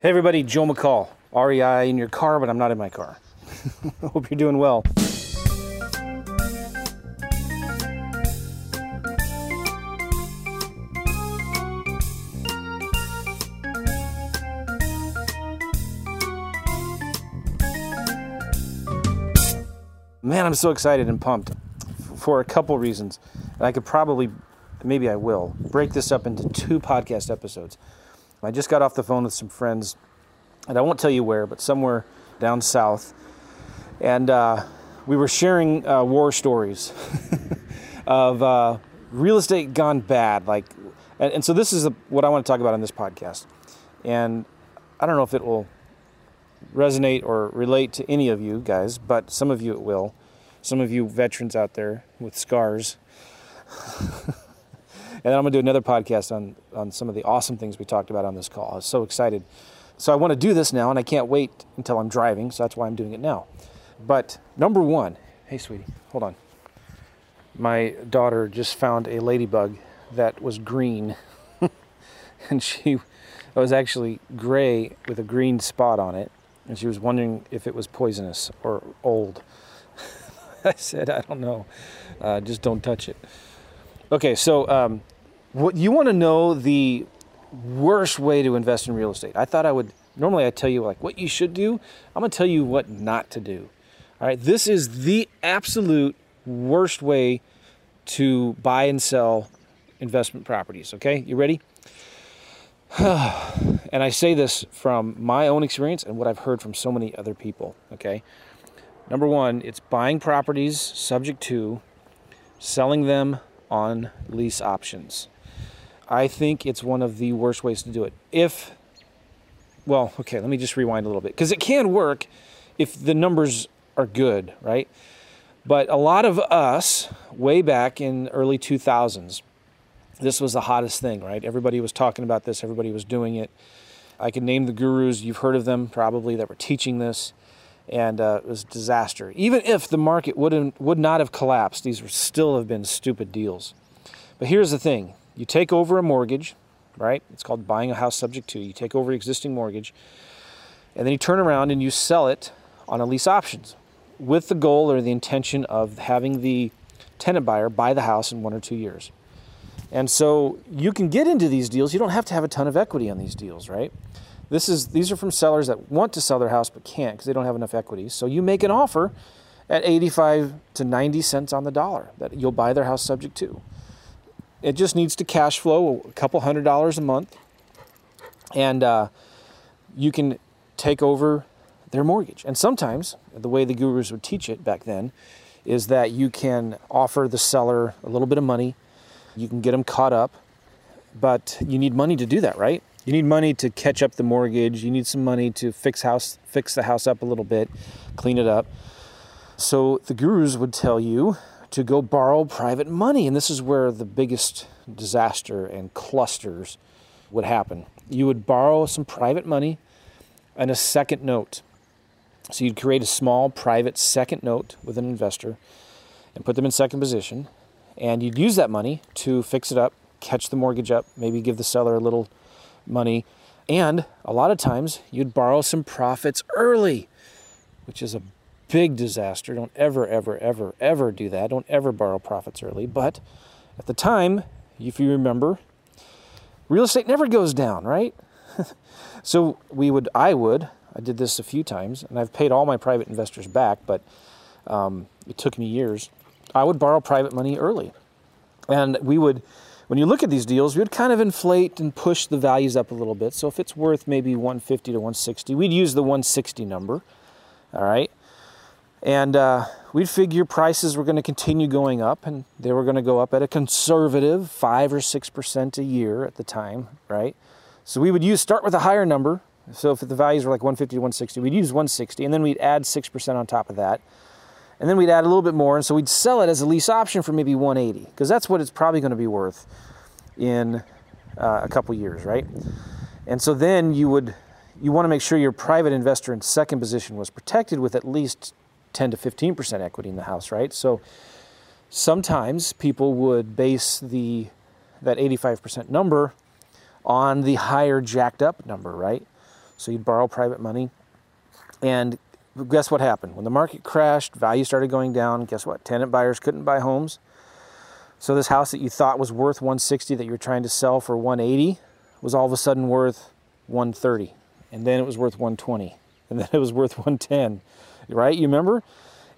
Hey everybody, Joe McCall, REI in your car, but I'm not in my car. Hope you're doing well. Man, I'm so excited and pumped for a couple reasons. I could probably, maybe I will, break this up into two podcast episodes. I just got off the phone with some friends, and I won't tell you where, but somewhere down south. And uh, we were sharing uh, war stories of uh, real estate gone bad. Like, and, and so this is a, what I want to talk about on this podcast. And I don't know if it will resonate or relate to any of you guys, but some of you it will. Some of you veterans out there with scars. and then I'm going to do another podcast on, on some of the awesome things we talked about on this call. I was so excited. So I want to do this now, and I can't wait until I'm driving, so that's why I'm doing it now. But number one, hey, sweetie, hold on. My daughter just found a ladybug that was green, and she was actually gray with a green spot on it and she was wondering if it was poisonous or old. I said, I don't know. Uh, just don't touch it. Okay, so um, what you want to know the worst way to invest in real estate? I thought I would. Normally, I tell you like what you should do. I'm gonna tell you what not to do. All right, this is the absolute worst way to buy and sell investment properties. Okay, you ready? and I say this from my own experience and what I've heard from so many other people. Okay. Number one, it's buying properties subject to selling them on lease options. I think it's one of the worst ways to do it. If, well, okay, let me just rewind a little bit because it can work if the numbers are good, right? But a lot of us, way back in early 2000s, this was the hottest thing, right? Everybody was talking about this, everybody was doing it. I can name the gurus, you've heard of them probably, that were teaching this, and uh, it was a disaster. Even if the market wouldn't, would not have collapsed, these would still have been stupid deals. But here's the thing you take over a mortgage, right? It's called buying a house subject to. You take over existing mortgage, and then you turn around and you sell it on a lease options with the goal or the intention of having the tenant buyer buy the house in one or two years. And so you can get into these deals. You don't have to have a ton of equity on these deals, right? This is these are from sellers that want to sell their house but can't because they don't have enough equity. So you make an offer at 85 to 90 cents on the dollar that you'll buy their house subject to. It just needs to cash flow a couple hundred dollars a month, and uh, you can take over their mortgage. And sometimes the way the gurus would teach it back then is that you can offer the seller a little bit of money you can get them caught up, but you need money to do that, right? You need money to catch up the mortgage. You need some money to fix house, fix the house up a little bit, clean it up. So the gurus would tell you to go borrow private money, and this is where the biggest disaster and clusters would happen. You would borrow some private money and a second note. So you'd create a small private second note with an investor and put them in second position and you'd use that money to fix it up, catch the mortgage up, maybe give the seller a little money, and a lot of times you'd borrow some profits early, which is a big disaster. Don't ever, ever, ever, ever do that. Don't ever borrow profits early. But at the time, if you remember, real estate never goes down, right? so we would, I would, I did this a few times, and I've paid all my private investors back, but um, it took me years. I would borrow private money early. And we would, when you look at these deals, we would kind of inflate and push the values up a little bit. So if it's worth maybe 150 to 160, we'd use the 160 number. All right. And uh, we'd figure prices were going to continue going up, and they were going to go up at a conservative five or six percent a year at the time, right? So we would use start with a higher number. So if the values were like 150 to 160, we'd use 160, and then we'd add six percent on top of that and then we'd add a little bit more, and so we'd sell it as a lease option for maybe 180 because that's what it's probably going to be worth in uh, a couple years, right? And so then you would you want to make sure your private investor in second position was protected with at least 10 to 15 percent equity in the house, right? So sometimes people would base the that 85 percent number on the higher jacked up number, right? So you'd borrow private money. And guess what happened? When the market crashed, value started going down. Guess what? Tenant buyers couldn't buy homes. So this house that you thought was worth 160 that you were trying to sell for 180 was all of a sudden worth 130. And then it was worth 120. And then it was worth 110. Right? You remember?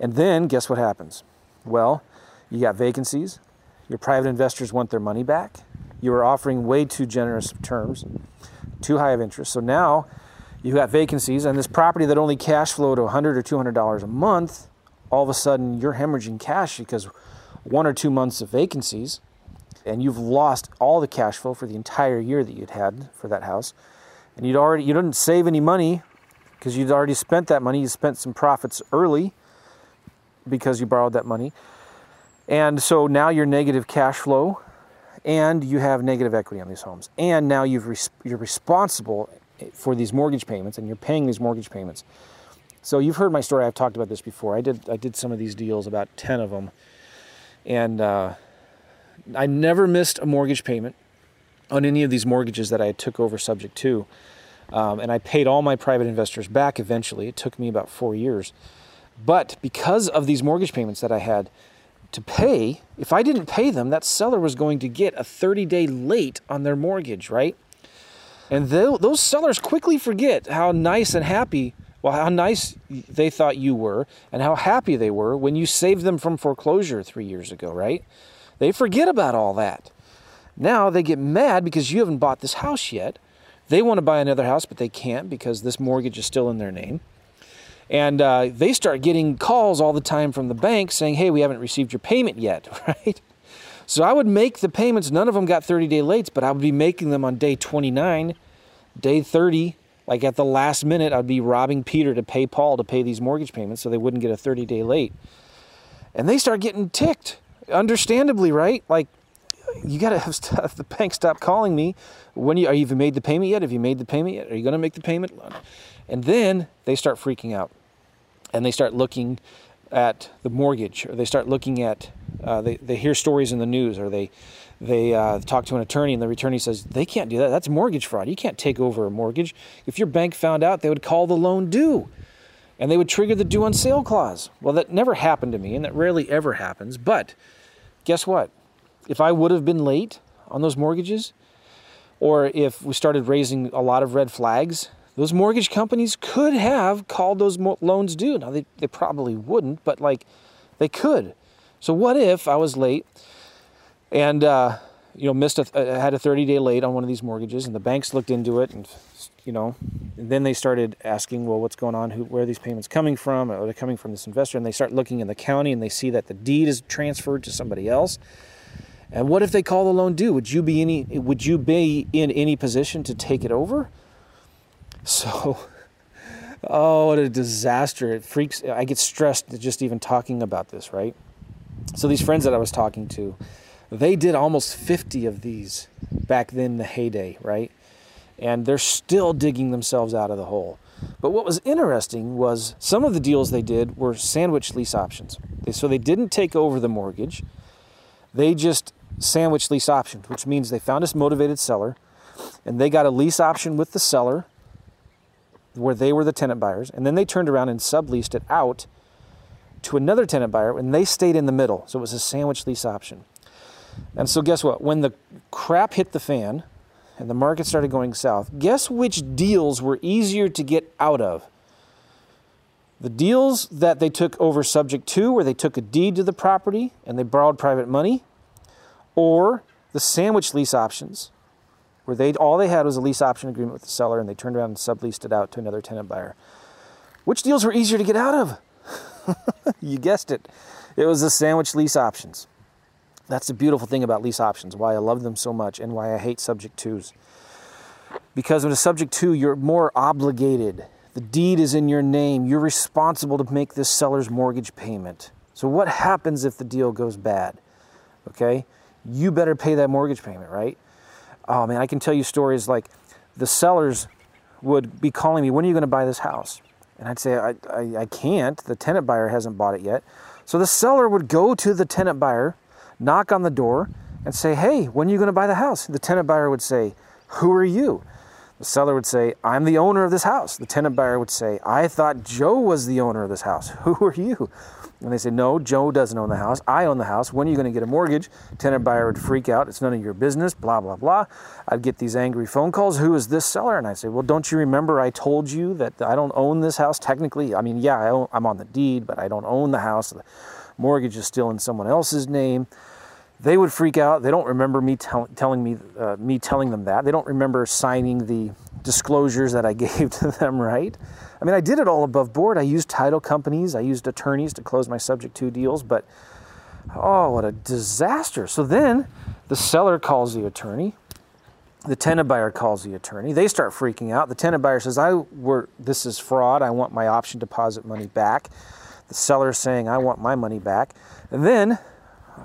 And then guess what happens? Well, you got vacancies. Your private investors want their money back. You were offering way too generous terms, too high of interest. So now you've got vacancies, and this property that only cash flowed 100 or 200 dollars a month, all of a sudden you're hemorrhaging cash because one or two months of vacancies, and you've lost all the cash flow for the entire year that you'd had for that house, and you'd already you didn't save any money because you'd already spent that money. You spent some profits early because you borrowed that money, and so now you're negative cash flow, and you have negative equity on these homes, and now you've res- you're responsible for these mortgage payments, and you're paying these mortgage payments. So you've heard my story. I've talked about this before. I did I did some of these deals, about ten of them and uh, I never missed a mortgage payment on any of these mortgages that I took over subject to. Um, and I paid all my private investors back eventually. It took me about four years. But because of these mortgage payments that I had to pay, if I didn't pay them, that seller was going to get a 30 day late on their mortgage, right? And those sellers quickly forget how nice and happy well, how nice they thought you were and how happy they were when you saved them from foreclosure three years ago, right? They forget about all that. Now they get mad because you haven't bought this house yet. They want to buy another house, but they can't because this mortgage is still in their name. And uh, they start getting calls all the time from the bank saying, hey, we haven't received your payment yet, right? So I would make the payments. None of them got 30 day lates, but I would be making them on day 29, day 30, like at the last minute, I'd be robbing Peter to pay Paul to pay these mortgage payments so they wouldn't get a 30 day late. And they start getting ticked, understandably, right? Like, you got to have stuff. the bank stop calling me. When you, are you even made the payment yet? Have you made the payment yet? Are you going to make the payment? And then they start freaking out and they start looking at the mortgage or they start looking at, uh, they, they hear stories in the news or they, they uh, talk to an attorney and the attorney says they can't do that. That's mortgage fraud. You can't take over a mortgage. If your bank found out they would call the loan due and they would trigger the due on sale clause. Well that never happened to me and that rarely ever happens but guess what? If i would have been late on those mortgages or if we started raising a lot of red flags those mortgage companies could have called those mo- loans due. Now they, they probably wouldn't but like they could. So what if i was late and uh, you know missed a, uh, had a 30 day late on one of these mortgages and the banks looked into it and you know and then they started asking well what's going on? Who, where are these payments coming from? Are they coming from this investor? And they start looking in the county and they see that the deed is transferred to somebody else. And what if they call the loan due? Would you be any would you be in any position to take it over? So oh what a disaster. It freaks i get stressed just even talking about this right? So these friends that i was talking to they did almost 50 of these back then, the heyday, right? And they're still digging themselves out of the hole. But what was interesting was some of the deals they did were sandwich lease options. So they didn't take over the mortgage, they just sandwich lease options, which means they found a motivated seller and they got a lease option with the seller where they were the tenant buyers. And then they turned around and subleased it out to another tenant buyer and they stayed in the middle. So it was a sandwich lease option. And so, guess what? When the crap hit the fan and the market started going south, guess which deals were easier to get out of? The deals that they took over subject to, where they took a deed to the property and they borrowed private money, or the sandwich lease options, where they all they had was a lease option agreement with the seller and they turned around and subleased it out to another tenant buyer. Which deals were easier to get out of? you guessed it. It was the sandwich lease options. That's the beautiful thing about lease options, why I love them so much and why I hate subject twos. Because in a subject two, you're more obligated. The deed is in your name. You're responsible to make this seller's mortgage payment. So, what happens if the deal goes bad? Okay? You better pay that mortgage payment, right? Oh man, I can tell you stories like the sellers would be calling me, When are you going to buy this house? And I'd say, I, I, I can't. The tenant buyer hasn't bought it yet. So the seller would go to the tenant buyer knock on the door and say, Hey, when are you going to buy the house? The tenant buyer would say, Who are you? The seller would say, I'm the owner of this house. The tenant buyer would say, I thought Joe was the owner of this house. Who are you? And they say, No, Joe doesn't own the house. I own the house. When are you going to get a mortgage? Tenant buyer would freak out. It's none of your business, blah, blah, blah. I'd get these angry phone calls. Who is this seller? And I'd say, Well, don't you remember I told you that I don't own this house technically? I mean, yeah, I own, I'm on the deed, but I don't own the house. The mortgage is still in someone else's name they would freak out. They don't remember me tell, telling me uh, me telling them that. They don't remember signing the disclosures that I gave to them. Right? I mean, I did it all above board. I used title companies. I used attorneys to close my subject to deals. But oh, what a disaster! So then the seller calls the attorney. The tenant buyer calls the attorney. They start freaking out. The tenant buyer says, "I were this is fraud. I want my option deposit money back." The seller saying, "I want my money back." And then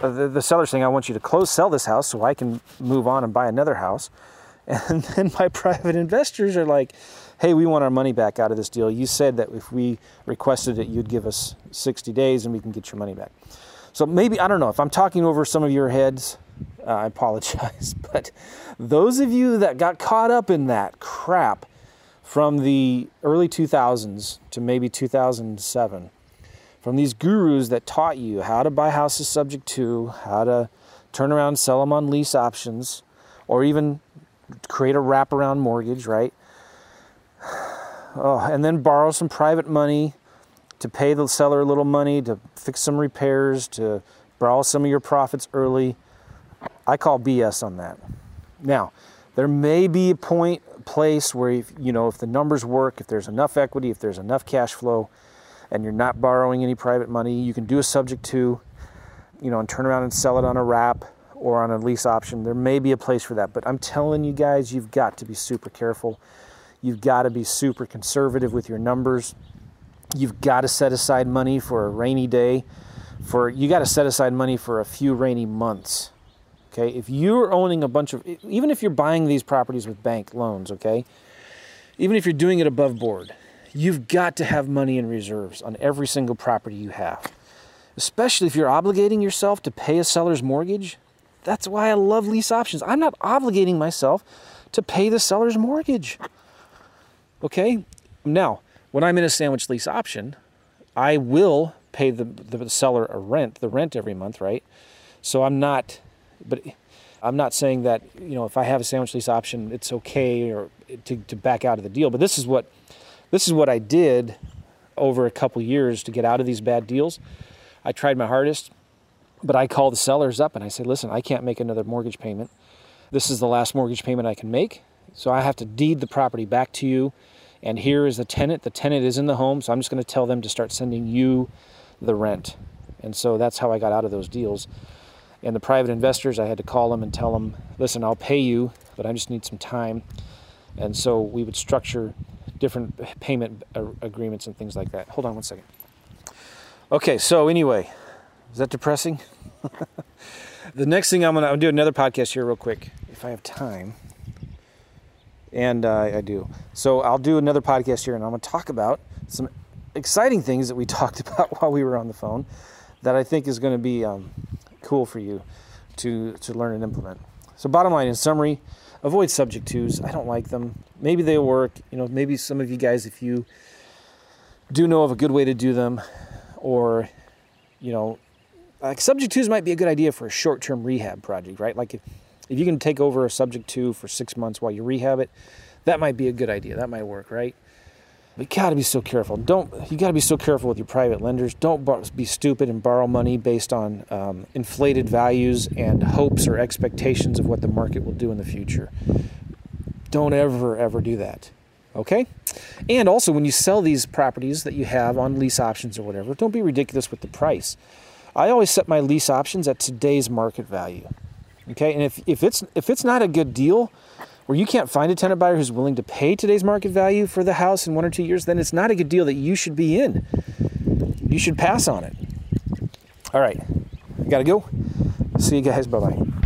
uh, the, the seller's saying, I want you to close sell this house so I can move on and buy another house. And then my private investors are like, hey, we want our money back out of this deal. You said that if we requested it, you'd give us 60 days and we can get your money back. So maybe, I don't know, if I'm talking over some of your heads, uh, I apologize. But those of you that got caught up in that crap from the early 2000s to maybe 2007, from these gurus that taught you how to buy houses subject to, how to turn around sell them on lease options, or even create a wraparound mortgage, right? Oh, and then borrow some private money to pay the seller a little money to fix some repairs, to borrow some of your profits early. I call BS on that. Now, there may be a point, place where if, you know if the numbers work, if there's enough equity, if there's enough cash flow, and you're not borrowing any private money, you can do a subject to, you know, and turn around and sell it on a wrap or on a lease option. There may be a place for that, but I'm telling you guys, you've got to be super careful. You've got to be super conservative with your numbers. You've got to set aside money for a rainy day. For you got to set aside money for a few rainy months. Okay? If you're owning a bunch of even if you're buying these properties with bank loans, okay? Even if you're doing it above board, You've got to have money in reserves on every single property you have, especially if you're obligating yourself to pay a seller's mortgage. That's why I love lease options. I'm not obligating myself to pay the seller's mortgage. Okay? Now, when I'm in a sandwich lease option, I will pay the, the seller a rent, the rent every month, right? So I'm not, but I'm not saying that, you know, if I have a sandwich lease option, it's okay or to, to back out of the deal. But this is what this is what I did over a couple years to get out of these bad deals. I tried my hardest, but I call the sellers up and I say, listen, I can't make another mortgage payment. This is the last mortgage payment I can make. So I have to deed the property back to you. And here is the tenant. The tenant is in the home. So I'm just going to tell them to start sending you the rent. And so that's how I got out of those deals. And the private investors, I had to call them and tell them, listen, I'll pay you, but I just need some time. And so we would structure different payment agreements and things like that. Hold on one second. Okay, so anyway, is that depressing? the next thing I'm gonna do another podcast here real quick if I have time, and uh, I do. So I'll do another podcast here, and I'm gonna talk about some exciting things that we talked about while we were on the phone that I think is to be um, cool for you to to learn and implement. So bottom line, in summary avoid subject twos. I don't like them. Maybe they'll work. You know, maybe some of you guys, if you do know of a good way to do them, or you know, like subject twos might be a good idea for a short-term rehab project, right? Like if if you can take over a subject two for six months while you rehab it, that might be a good idea. That might work, right? But you gotta be so careful. Don't you gotta be so careful with your private lenders. Don't be stupid and borrow money based on um, inflated values and hopes or expectations of what the market will do in the future. Don't ever ever do that. Okay? And also, when you sell these properties that you have on lease options or whatever, don't be ridiculous with the price. I always set my lease options at today's market value. Okay? And if, if it's if it's not a good deal, where you can't find a tenant buyer who's willing to pay today's market value for the house in one or two years, then it's not a good deal that you should be in. You should pass on it. All right, gotta go. See you guys. Bye bye.